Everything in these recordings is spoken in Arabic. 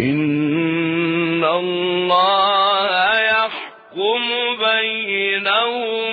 إن الله يحكم بينهم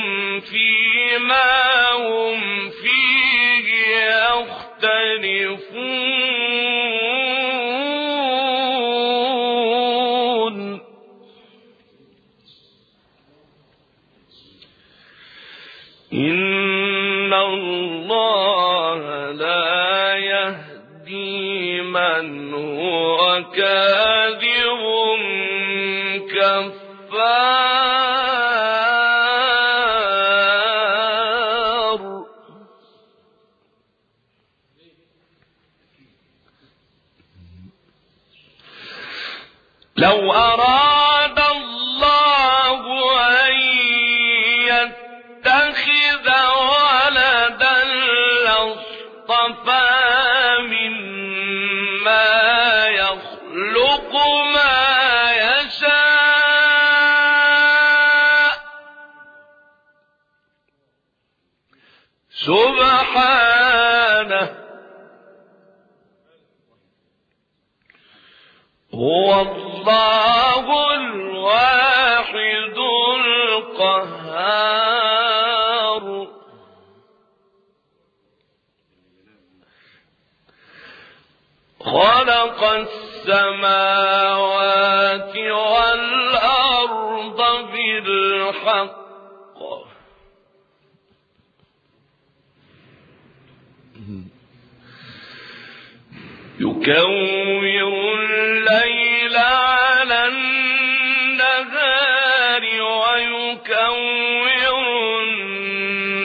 هو كاذب كفار. لو أراد سبحانه. هو الله الواحد القهار. خلق السماوات والأرض بالحق. يكور الليل على النهار ويكور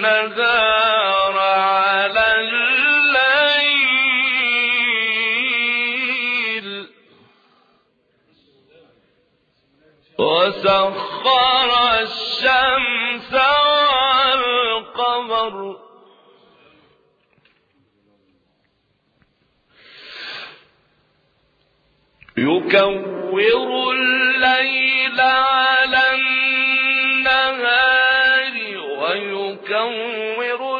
النهار على الليل. وسخر الشمس والقمر. يكور الليل على النهار ويكور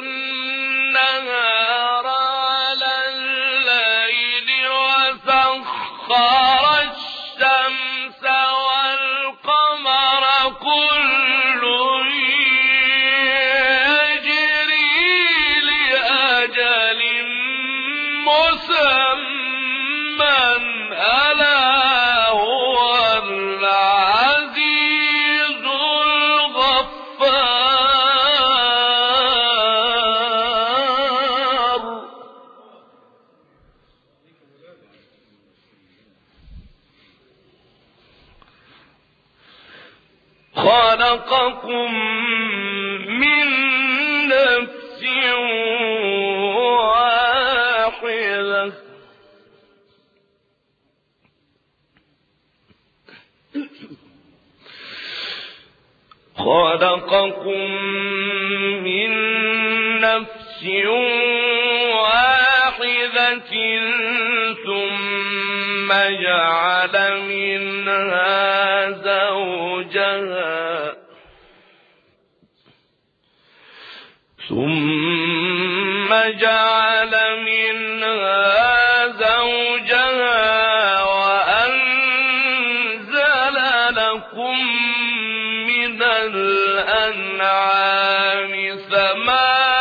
خلقكم من نفس واحدة. خلقكم من نفس واحدة ثم جعل منها زوجها ثم جعل منها زوجها وأنزل لكم من الأنعام ثمانية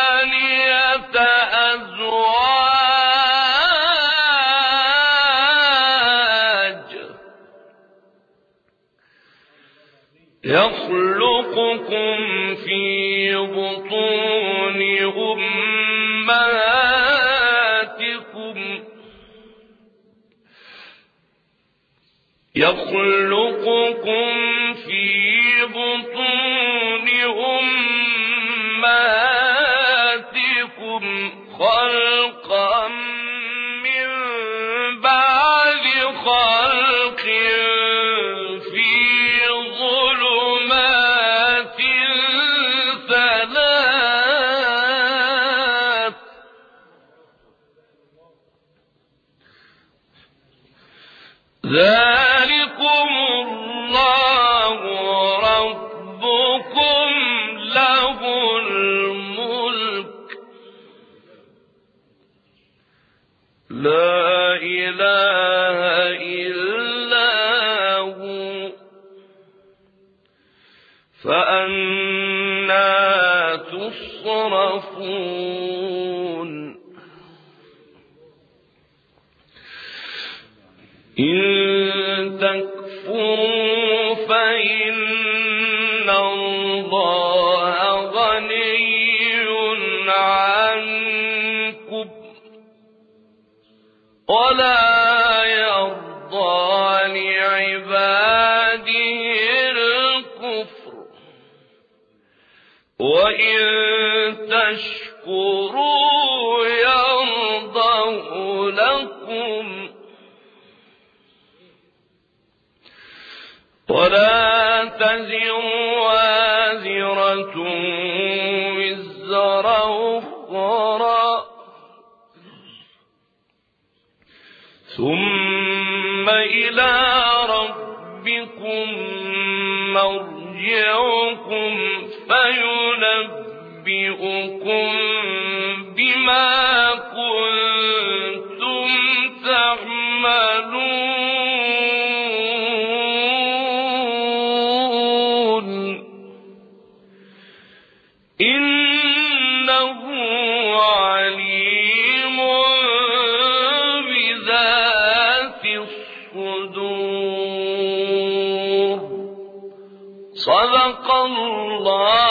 أزواج يخلقكم في بطون يخلقكم في بطون أمهاتكم خلقا فأنا تصرفون وإن تشكروا يرضه لكم ولا تزر وازرة وزر أخرى ثم إلى ربكم مرجعكم فينبئكم صدق الله